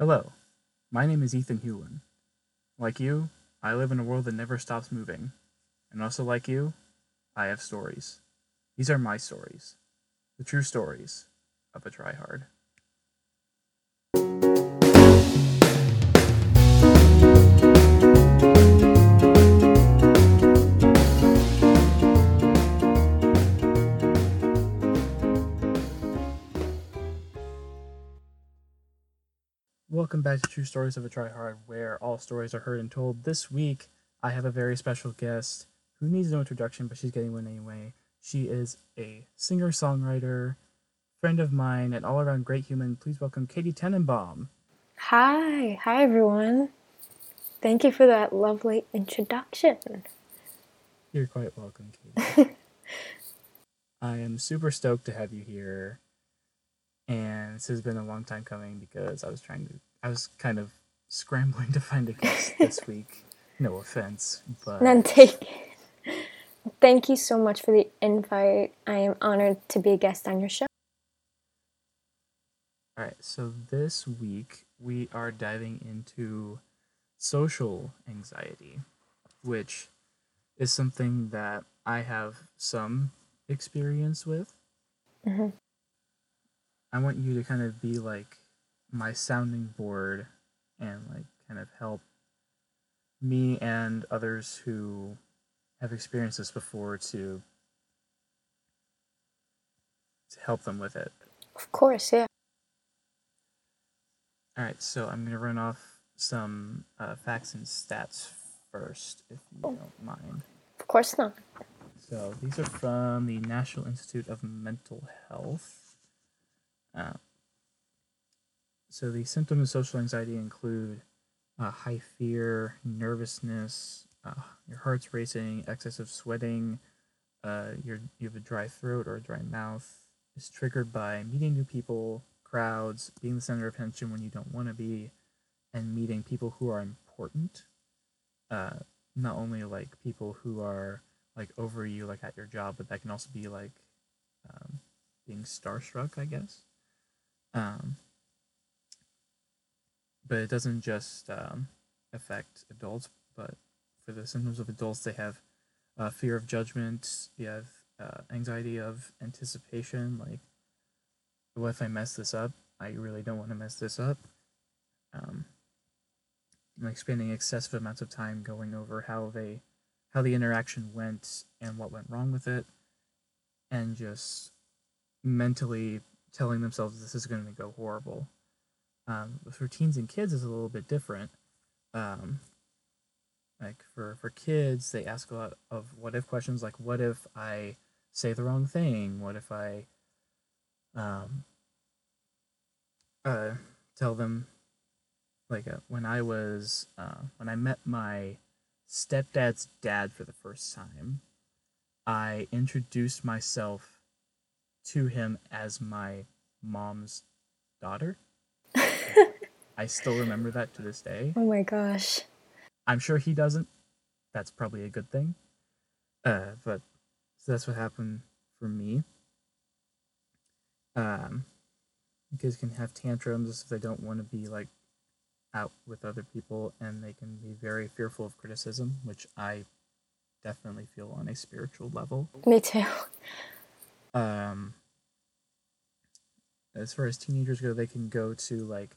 Hello, my name is Ethan Hewlin. Like you, I live in a world that never stops moving. And also like you, I have stories. These are my stories. The true stories of a tryhard. Welcome back to True Stories of a Tryhard, where all stories are heard and told. This week, I have a very special guest who needs no introduction, but she's getting one anyway. She is a singer songwriter, friend of mine, and all around great human. Please welcome Katie Tenenbaum. Hi, hi everyone. Thank you for that lovely introduction. You're quite welcome, Katie. I am super stoked to have you here. And this has been a long time coming because I was trying to, I was kind of scrambling to find a guest this week. No offense, but. None taken. Thank you so much for the invite. I am honored to be a guest on your show. All right, so this week we are diving into social anxiety, which is something that I have some experience with. Mhm. I want you to kind of be like my sounding board and like kind of help me and others who have experienced this before to to help them with it. Of course, yeah. All right, so I'm gonna run off some uh, facts and stats first, if you don't mind. Of course not. So these are from the National Institute of Mental Health. Uh, so the symptoms of social anxiety include uh, high fear, nervousness, uh, your heart's racing, excessive sweating, uh, your, you have a dry throat or a dry mouth. Is triggered by meeting new people, crowds, being the center of attention when you don't want to be, and meeting people who are important. Uh, not only like people who are like over you like at your job but that can also be like um, being starstruck i guess um, but it doesn't just um, affect adults but for the symptoms of adults they have uh, fear of judgment you have uh, anxiety of anticipation like what if i mess this up? I really don't want to mess this up. Um, like spending excessive amounts of time going over how they how the interaction went and what went wrong with it and just mentally telling themselves this is going to go horrible. Um, for teens and kids is a little bit different. Um, like for for kids they ask a lot of what if questions like what if i say the wrong thing? What if i um, uh, tell them like uh, when i was uh, when i met my stepdad's dad for the first time, I introduced myself to him as my mom's daughter. I still remember that to this day. Oh my gosh. I'm sure he doesn't. That's probably a good thing. Uh, but so that's what happened for me. Um, kids can have tantrums if they don't want to be like out with other people and they can be very fearful of criticism, which I definitely feel on a spiritual level. Me too. Um as far as teenagers go, they can go to like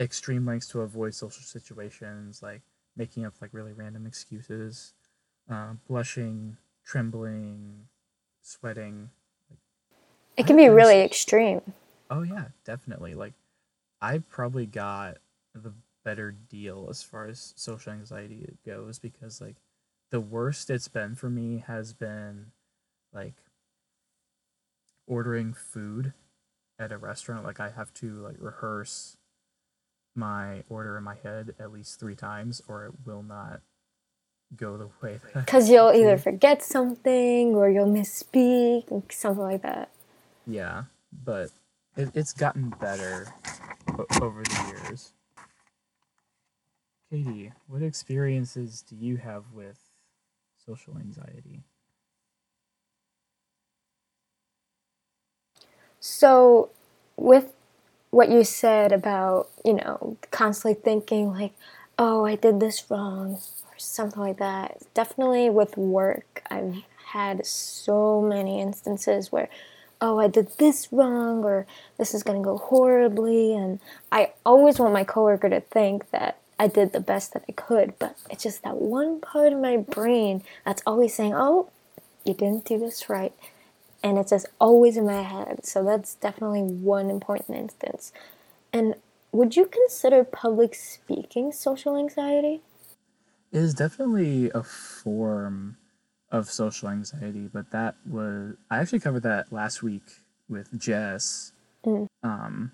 extreme lengths to avoid social situations, like making up like really random excuses, uh, blushing, trembling, sweating. It can be really extreme. Oh yeah, definitely. Like I probably got the better deal as far as social anxiety goes because like the worst it's been for me has been like ordering food at a restaurant like i have to like rehearse my order in my head at least three times or it will not go the way Because you'll either forget something or you'll misspeak, something like that. yeah but it, it's gotten better over the years. Katie what experiences do you have with social anxiety So, with what you said about, you know, constantly thinking like, oh, I did this wrong or something like that. Definitely with work, I've had so many instances where, oh, I did this wrong or this is going to go horribly. And I always want my coworker to think that I did the best that I could, but it's just that one part of my brain that's always saying, oh, you didn't do this right and it's just always in my head. So that's definitely one important instance. And would you consider public speaking social anxiety? It is definitely a form of social anxiety, but that was I actually covered that last week with Jess mm. um,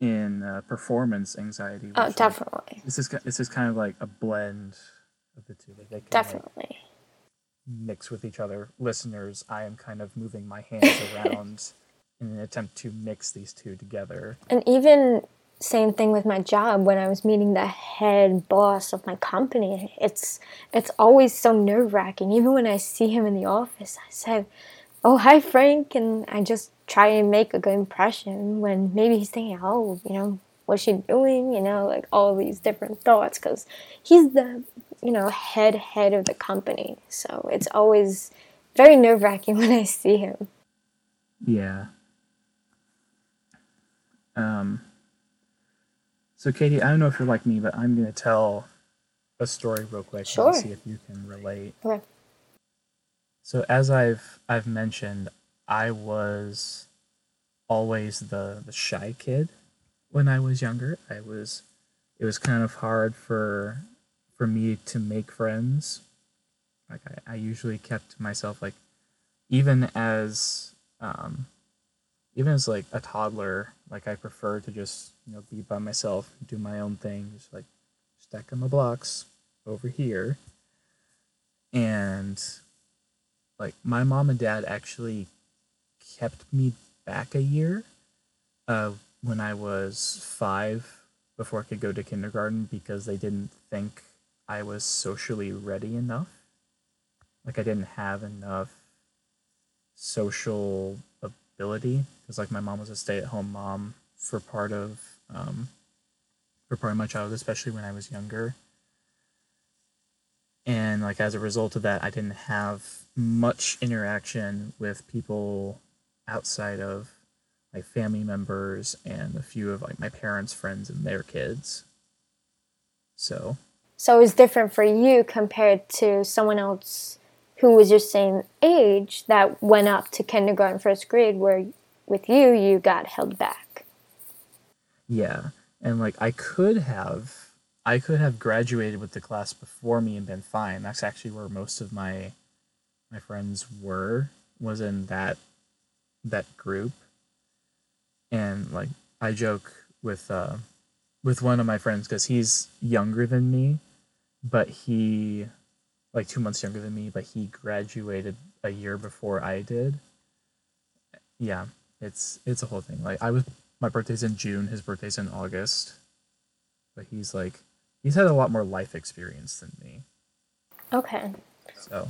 in uh, performance anxiety. Oh, definitely. Like, this is this is kind of like a blend of the two. Like definitely. Like, mix with each other. Listeners, I am kind of moving my hands around in an attempt to mix these two together. And even same thing with my job when I was meeting the head boss of my company. It's it's always so nerve wracking. Even when I see him in the office, I said, "Oh, hi, Frank," and I just try and make a good impression. When maybe he's thinking, "Oh, you know, what's she doing?" You know, like all these different thoughts because he's the you know, head head of the company. So it's always very nerve wracking when I see him. Yeah. Um. So Katie, I don't know if you're like me, but I'm gonna tell a story real quick sure. and see if you can relate. Okay. So as I've I've mentioned, I was always the the shy kid when I was younger. I was it was kind of hard for for me to make friends. Like I, I usually kept myself like even as um, even as like a toddler, like I prefer to just you know be by myself, do my own thing, just like stack my blocks over here. And like my mom and dad actually kept me back a year uh, when I was five before I could go to kindergarten because they didn't think I was socially ready enough. Like I didn't have enough social ability because like my mom was a stay-at-home mom for part of um, for part of my childhood, especially when I was younger. And like as a result of that, I didn't have much interaction with people outside of my family members and a few of like my parents' friends and their kids. So so it's different for you compared to someone else who was your same age that went up to kindergarten, first grade, where with you, you got held back. Yeah. And like I could have I could have graduated with the class before me and been fine. That's actually where most of my my friends were was in that that group. And like I joke with uh with one of my friends cuz he's younger than me but he like two months younger than me, but he graduated a year before I did. Yeah, it's it's a whole thing. Like I was my birthday's in June, his birthday's in August. But he's like he's had a lot more life experience than me. Okay. So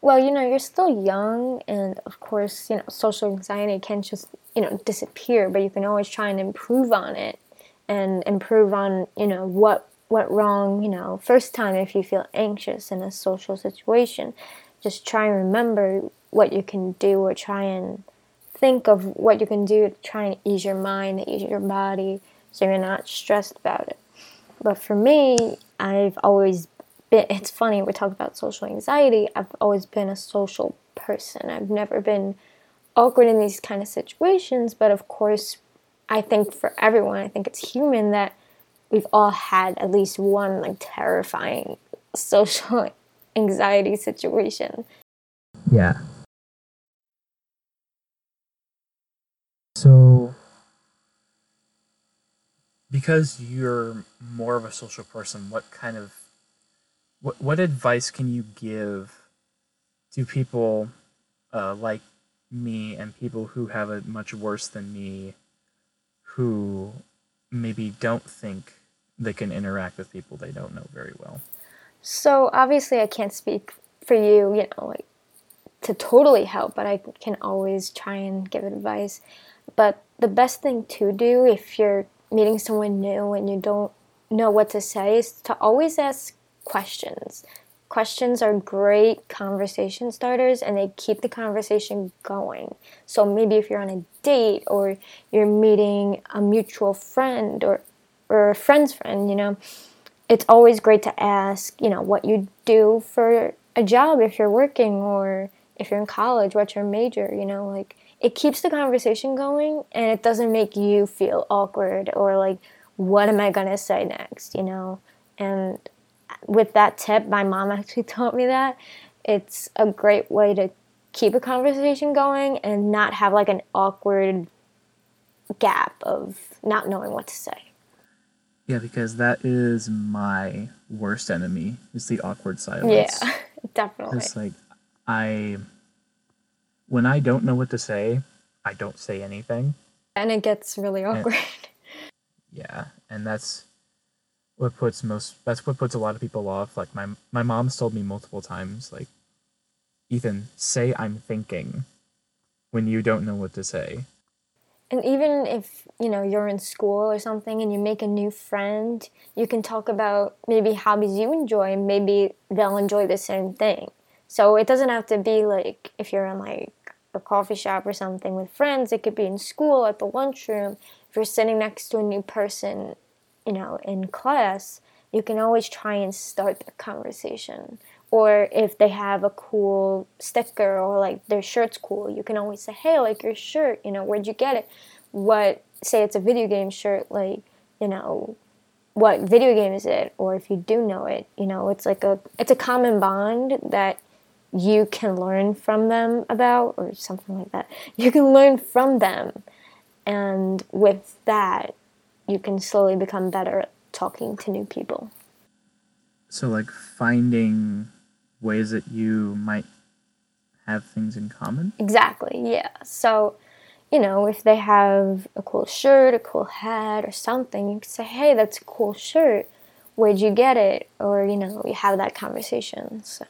well, you know, you're still young and of course, you know, social anxiety can't just, you know, disappear, but you can always try and improve on it and improve on, you know, what went wrong, you know, first time if you feel anxious in a social situation, just try and remember what you can do or try and think of what you can do to try and ease your mind, ease your body so you're not stressed about it. But for me, I've always been, it's funny, we talk about social anxiety, I've always been a social person. I've never been awkward in these kind of situations, but of course, I think for everyone, I think it's human that we've all had at least one like terrifying social anxiety situation. Yeah. So because you're more of a social person, what kind of what what advice can you give to people uh, like me and people who have it much worse than me who maybe don't think they can interact with people they don't know very well. So obviously, I can't speak for you, you know, like to totally help, but I can always try and give advice. But the best thing to do if you're meeting someone new and you don't know what to say is to always ask questions. Questions are great conversation starters and they keep the conversation going. So maybe if you're on a date or you're meeting a mutual friend or or a friend's friend, you know, it's always great to ask, you know, what you do for a job if you're working or if you're in college, what's your major, you know, like it keeps the conversation going and it doesn't make you feel awkward or like what am I going to say next, you know? And with that tip, my mom actually taught me that it's a great way to keep a conversation going and not have like an awkward gap of not knowing what to say. Yeah, because that is my worst enemy is the awkward silence. Yeah, definitely. It's like I when I don't know what to say, I don't say anything. And it gets really awkward. And, yeah, and that's what puts most that's what puts a lot of people off. Like my my mom's told me multiple times like Ethan, say I'm thinking when you don't know what to say. And even if, you know, you're in school or something and you make a new friend, you can talk about maybe hobbies you enjoy and maybe they'll enjoy the same thing. So it doesn't have to be like if you're in like a coffee shop or something with friends, it could be in school at the lunchroom. If you're sitting next to a new person, you know, in class, you can always try and start the conversation. Or if they have a cool sticker or like their shirt's cool you can always say hey like your shirt you know where'd you get it? What say it's a video game shirt like you know what video game is it? Or if you do know it you know it's like a it's a common bond that you can learn from them about or something like that. You can learn from them. And with that you can slowly become better at talking to new people so like finding ways that you might have things in common? Exactly, yeah. So, you know, if they have a cool shirt, a cool hat, or something, you can say, hey, that's a cool shirt. Where'd you get it? Or, you know, you have that conversation. So,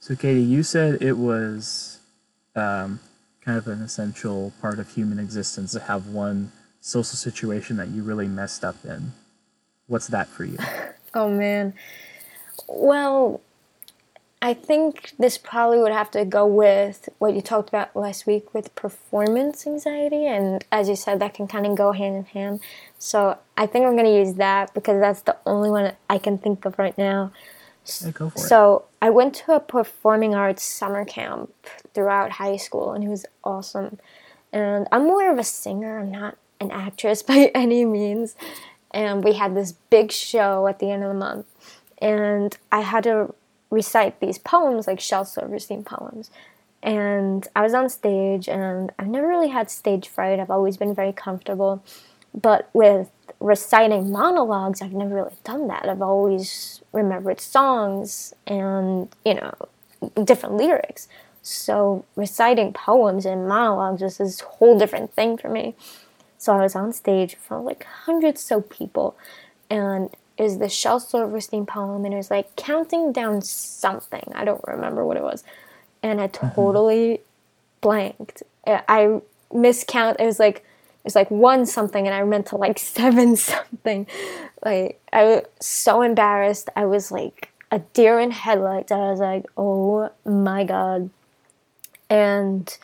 so Katie, you said it was um, kind of an essential part of human existence to have one social situation that you really messed up in. What's that for you? oh, man. Well, I think this probably would have to go with what you talked about last week with performance anxiety. And as you said, that can kind of go hand in hand. So I think I'm going to use that because that's the only one I can think of right now. Yeah, go for so it. I went to a performing arts summer camp throughout high school and it was awesome. And I'm more of a singer, I'm not an actress by any means. And we had this big show at the end of the month and I had to recite these poems, like Shel Silverstein poems. And I was on stage, and I've never really had stage fright. I've always been very comfortable. But with reciting monologues, I've never really done that. I've always remembered songs and, you know, different lyrics. So reciting poems and monologues was this whole different thing for me. So I was on stage in front of like hundreds so people, and is the Shel Silverstein poem, and it was like counting down something. I don't remember what it was, and I mm-hmm. totally mm-hmm. blanked. I miscount. It was like it was like one something, and I meant to like seven something. Like I was so embarrassed. I was like a deer in headlights. I was like, oh my god, and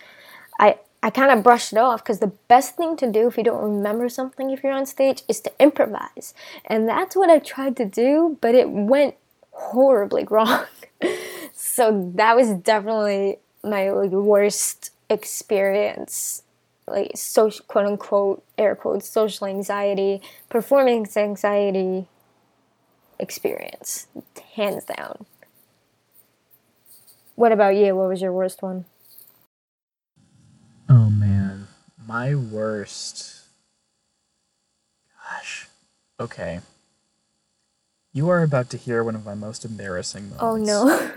I I kind of brushed it off because the best thing to do if you don't remember something if you're on stage is to improvise. And that's what I tried to do, but it went horribly wrong. so that was definitely my like, worst experience like social quote unquote air quotes social anxiety performance anxiety experience hands down what about you what was your worst one Oh man, my worst. Gosh. Okay. You are about to hear one of my most embarrassing moments. Oh no.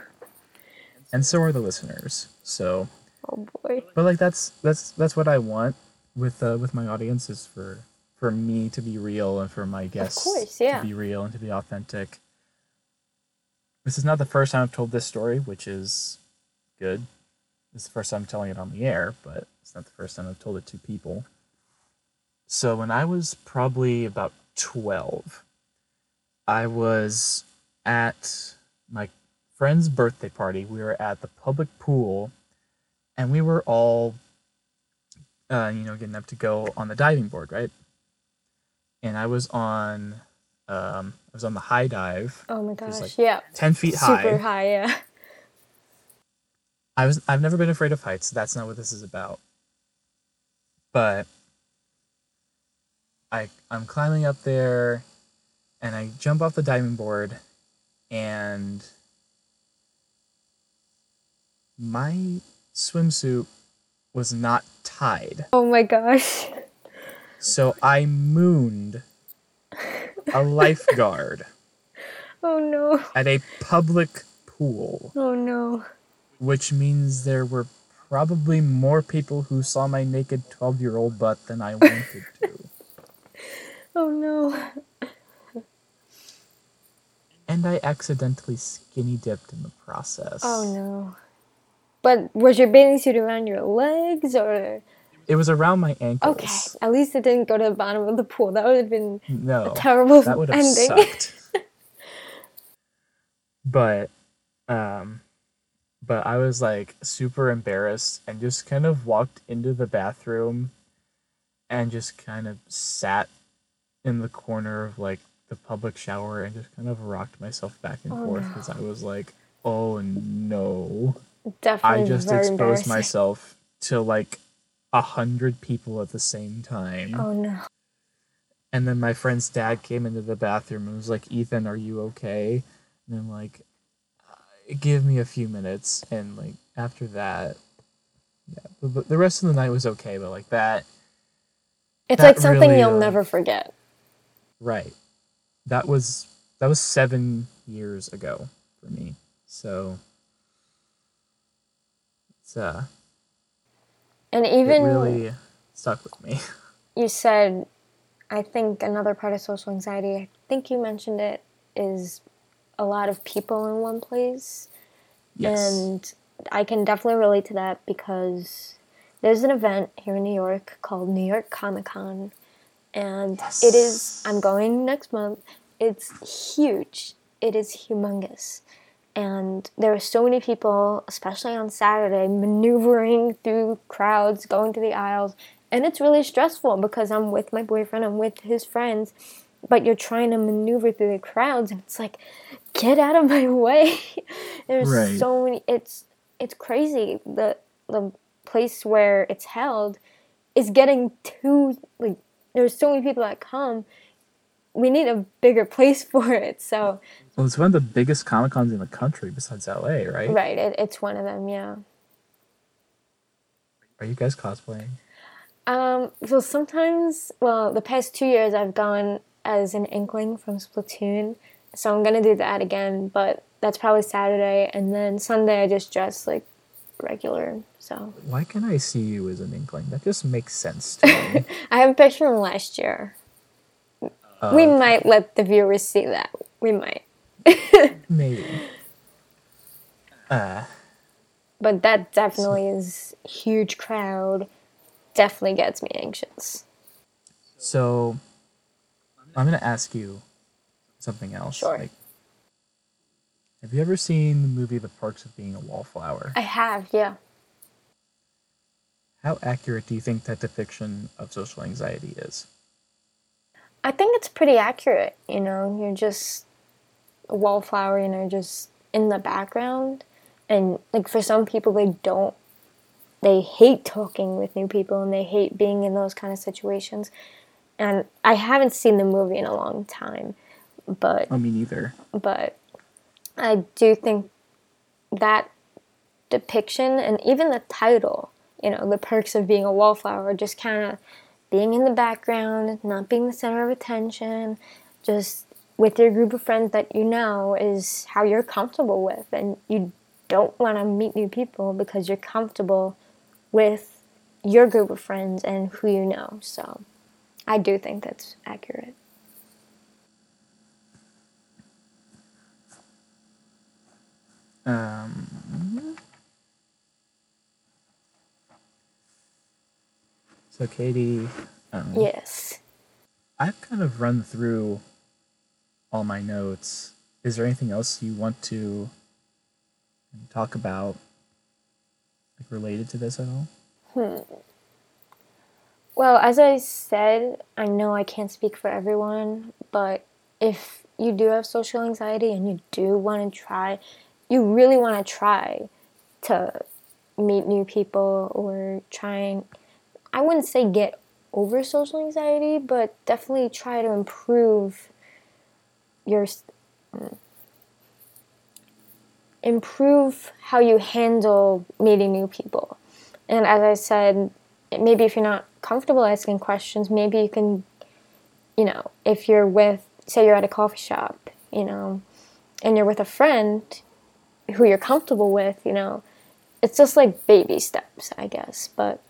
and so are the listeners. So. Oh boy. But like that's that's that's what I want with uh, with my audience is for for me to be real and for my guests course, yeah. to be real and to be authentic. This is not the first time I've told this story, which is good. This is the first time I'm telling it on the air, but It's not the first time I've told it to people. So when I was probably about 12, I was at my friend's birthday party. We were at the public pool and we were all uh, you know, getting up to go on the diving board, right? And I was on um I was on the high dive, Oh my gosh. like yeah. 10 feet high. Super high. high, yeah. I was I've never been afraid of heights. That's not what this is about. But I I'm climbing up there and I jump off the diving board and my swimsuit was not tied. Oh my gosh. So I mooned a lifeguard Oh no. at a public pool. Oh no. Which means there were probably more people who saw my naked 12 year old butt than I wanted to. Oh no. And I accidentally skinny dipped in the process. Oh no. But was your bathing suit around your legs or It was around my ankles. okay? At least it didn't go to the bottom of the pool. That would have been No. a terrible that would have ending. sucked. but, um, but I was like super embarrassed and just kind of walked into the bathroom and just kind of sat in the corner of like the public shower and just kind of rocked myself back and Oh, forth no. because I was like, oh no. Definitely I just exposed myself to like a hundred people at the same time. Oh no. And then my friend's dad came into the bathroom and was like, Ethan, are you okay? And I'm like, "Uh, give me a few minutes. And like after that, yeah, the, the- rest of the night was okay, but like that, It's That like something really, you'll uh, never forget. right, that was that was seven years ago for me. So it's uh, And even really stuck with me. you said, I think another part of social anxiety, I think you mentioned it, is a lot of people in one place. Yes. And I can definitely relate to that because there's an event here in New York called New York Comic Con. And it is, I'm going next month. It's huge. It is humongous. And there are so many people, especially on Saturday, maneuvering through crowds, going through the aisles. And it's really stressful because I'm with my boyfriend, I'm with his friends, but you're trying to maneuver through the crowds and it's like, get out of my way. There's Right. so many it's it's crazy. The the place where it's held is getting too like there's so many people that come. We need a bigger place for it. So Well, it's one of the biggest Comic Cons in the country besides LA, right? right, it, it's one of them, yeah. Are you guys cosplaying? Um, so sometimes, well, the past two years I've gone as an Inkling from Splatoon, so I'm gonna do that again. But that's probably Saturday, and then Sunday I just dress like regular. So Why can't I see you as an inkling? That just makes sense to me. I have a picture from last year. Uh, we might let the viewers see that. We might, maybe. Uh, but that definitely is huge crowd. Definitely gets me anxious. so I'm gonna ask you something else. Sure. Like, have you ever seen the movie The Perks of Being a Wallflower? I have, yeah. How accurate do you think that depiction of social anxiety is? I think it's pretty accurate. You know, you're just a wallflower, you know, just in the background. And like for some people, they don't, they hate talking with new people and they hate being in those kind of situations. And I haven't seen the movie in a long time, but oh, I mean neither. but I do think that depiction and even the title, you know, the perks of being a wallflower, just kind of being in the background, not being the center of attention, just with your group of friends that you know is how you're comfortable with, and you don't want to meet new people because you're comfortable with your group of friends and who you know. So I do think that's accurate. Um, So, Katie, um, Yes. I've kind of run through all my notes. Is there anything else you want to talk about, like related to this at all? Hmm. Well, as I said, I know I can't speak for everyone, but if you do have social anxiety and you do want to try, you really want to try to meet new people or try and, I wouldn't say get over social anxiety, but definitely try to improve your improve how you handle meeting new people. And as I said, maybe if you're not comfortable asking questions, maybe you can, you know, if you're with, say you're at a coffee shop, you know, and you're with a friend who you're comfortable with, you know, it's just like baby steps, I guess, but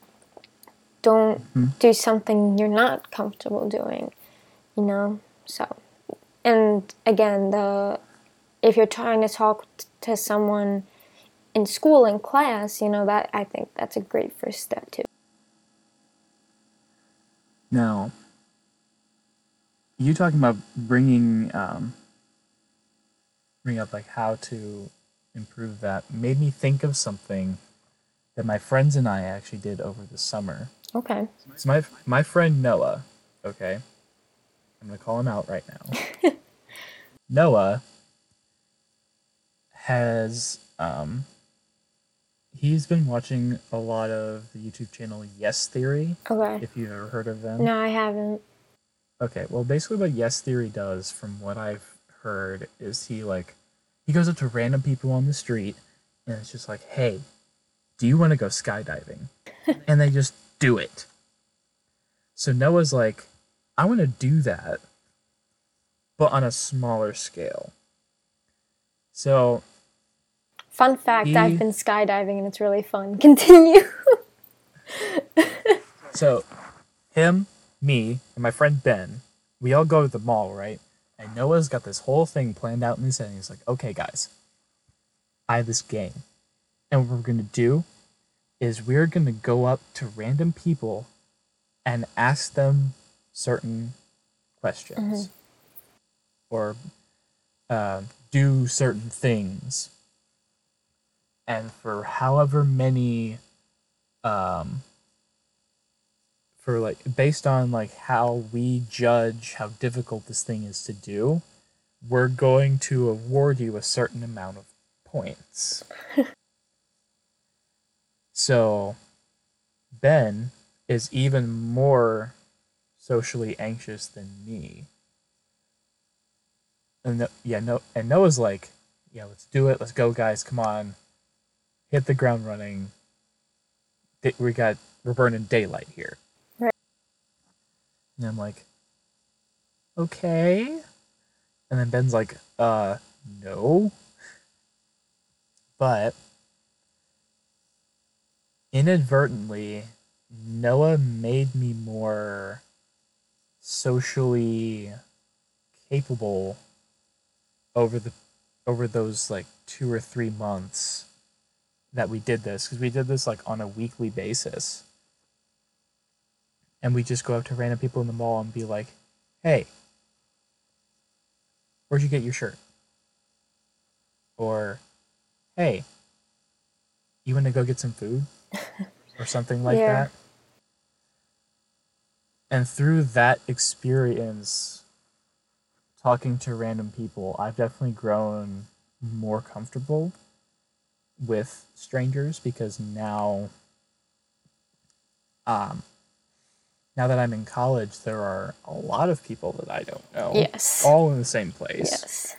don't do something you're not comfortable doing, you know? So, and again, the if you're trying to talk t- to someone in school in class, you know, that I think that's a great first step too. Now, you talking about bringing um, bring up like how to improve that made me think of something that my friends and I actually did over the summer. Okay. So my my friend Noah, okay, I'm gonna call him out right now. Noah has um, he's been watching a lot of the YouTube channel Yes Theory. Okay. If you've ever heard of them. No, I haven't. Okay, well, basically, what Yes Theory does, from what I've heard, is he like he goes up to random people on the street, and it's just like, "Hey, do you want to go skydiving?" and they just do it. So Noah's like, "I want to do that, but on a smaller scale." So Fun fact, He- I've been skydiving and it's really fun. Continue. So, him, me, and my friend Ben, we all go to the mall, right? And Noah's got this whole thing planned out in his head. He's like, okay, guys, I have this game. And what we're going to do is we're going to go up to random people and ask them certain questions or uh, do certain things. And for however many um, for like based on like how we judge how difficult this thing is to do, we're going to award you a certain amount of points. so Ben is even more socially anxious than me. And no, yeah, no and Noah's like, yeah, let's do it. Let's go guys. Come on. Hit the ground running. We got we're burning daylight here. And I'm like, okay. And then Ben's like, uh, no. But inadvertently, Noah made me more socially capable over the over those like two or three months that we did this because we did this like on a weekly basis and we just go up to random people in the mall and be like hey where'd you get your shirt? Or hey you want to go get some food? Or something like Yeah. that. And through that experience talking to random people i've definitely grown more comfortable with strangers because now um now that I'm in college there are a lot of people that I don't know Yes. all in the same place yes.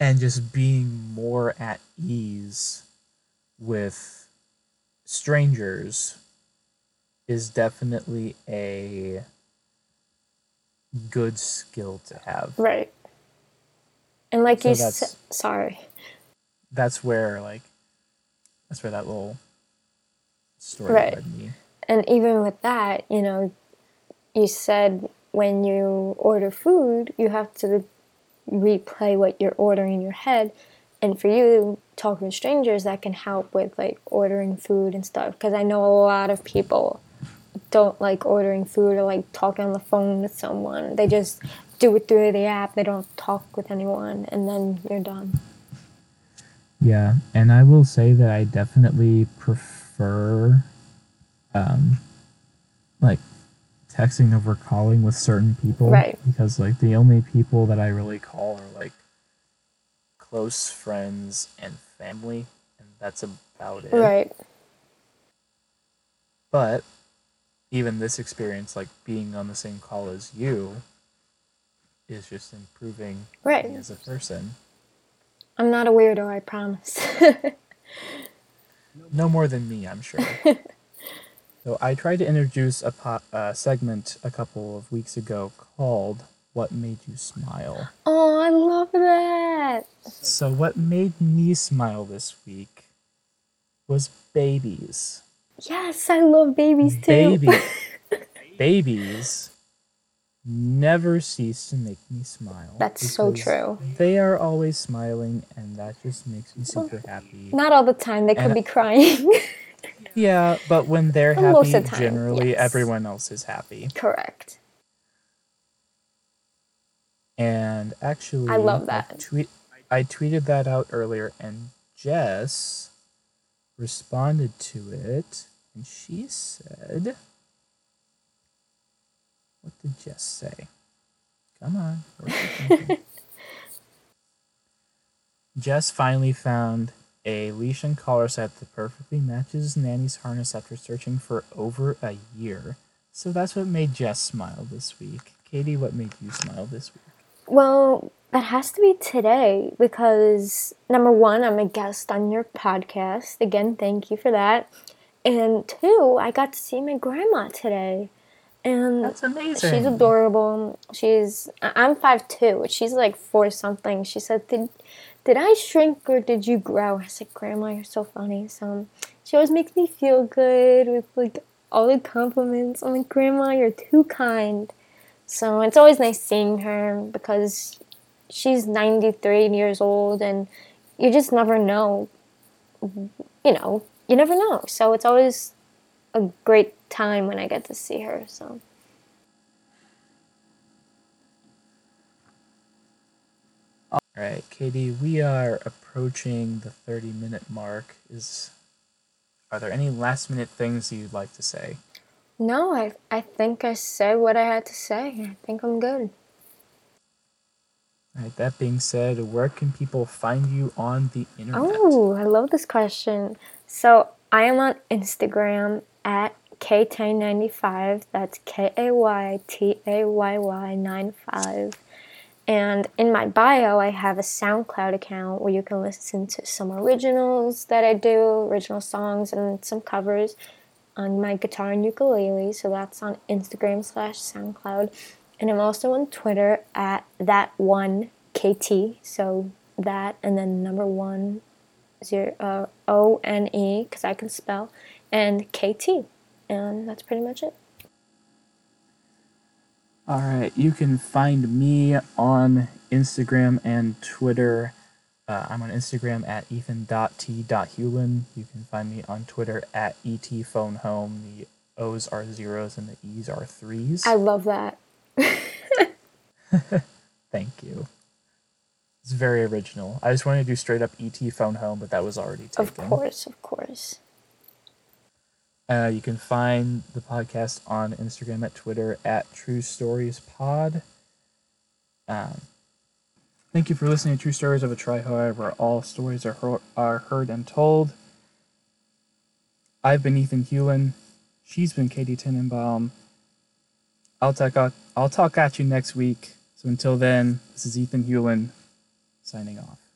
and just being more at ease with strangers is definitely a good skill to have Right. And like So you said, sorry. that's where like that's where that little story Right. And even with that, you know, you said when you order food, you have to replay what you're ordering in your head. and for you talking with strangers that can help with like ordering food and stuff. Because i know a lot of people don't like ordering food or like talking on the phone with someone. They just do it through the app. They don't talk with anyone and then you're done. Yeah, and I will say that I definitely prefer, um, like texting over calling with certain people, Right. Because like the only people that I really call are like close friends and family, and that's about it. right But even this experience, like being on the same call as you, is just improving right me as a person. i'm not a weirdo i promise No more than me, I'm sure. so I tried to introduce a po- uh, segment a couple of weeks ago called "What Made You Smile." oh i love that So what made me smile this week was babies. yes i love babies too Baby, babies never cease to make me smile. That's so true. They are always smiling, and that just makes me super happy. not all the time they could be crying Yeah, but when they're But most happy, of the time, generally yes. everyone else is happy. correct And actually, I love that. tweet, I tweeted that out earlier, and Jess responded to it, and she said, "What did Jess say? Come on." Jess finally found a leash and collar set that perfectly matches Nanny's harness after searching for over a year. So that's what made Jess smile this week. Katie, what made you smile this week? Well, that has to be today because number one, I'm a guest on your podcast. Again, thank you for that. And two, I got to see my grandma today. And That's amazing. she's adorable. She's I'm five two. She's like four something. She said, Did did I shrink or did you grow? I said, Grandma, you're so funny. So she always makes me feel good with like all the compliments. I'm like, Grandma, you're too kind. So it's always nice seeing her because she's 93 years old and you just never know. You know, you never know. So it's always a great time when I get to see her. So All right, Katie, we are approaching the 30 minute mark. Is are there any last minute things you'd like to say? no, I I think I said what I had to say. I think I'm good. All right, that being said, where can people find you on the internet? Oh, I love this question. So I am on Instagram at KTay95. That's K A Y T A Y Y 95. And in my bio, I have a SoundCloud account where you can listen to some originals that I do, original songs, and some covers on my guitar and ukulele. So that's on Instagram slash SoundCloud. And I'm also on Twitter at that one KT. So that and then number one zero uh, O N E because I can spell and KT. And that's pretty much it. All right, you can find me on Instagram and Twitter. Uh, I'm on Instagram at ethan.t.hewlin. You can find me on Twitter at etphonehome. The O's are zeros and the E's are threes. I love that. Thank you. It's very original. I just wanted to do straight up ET phone home, but that was already taken. Of course, of course. Uh, you can find the podcast on Instagram at Twitter at True Stories Pod. Um, thank you for listening to True Stories of a Tryhard, where all stories are, heard, are heard and told. I've been Ethan Hewlin. She's been Katie Tenenbaum. I'll talk, I'll talk at you next week. So until then, this is Ethan Hewlin signing off.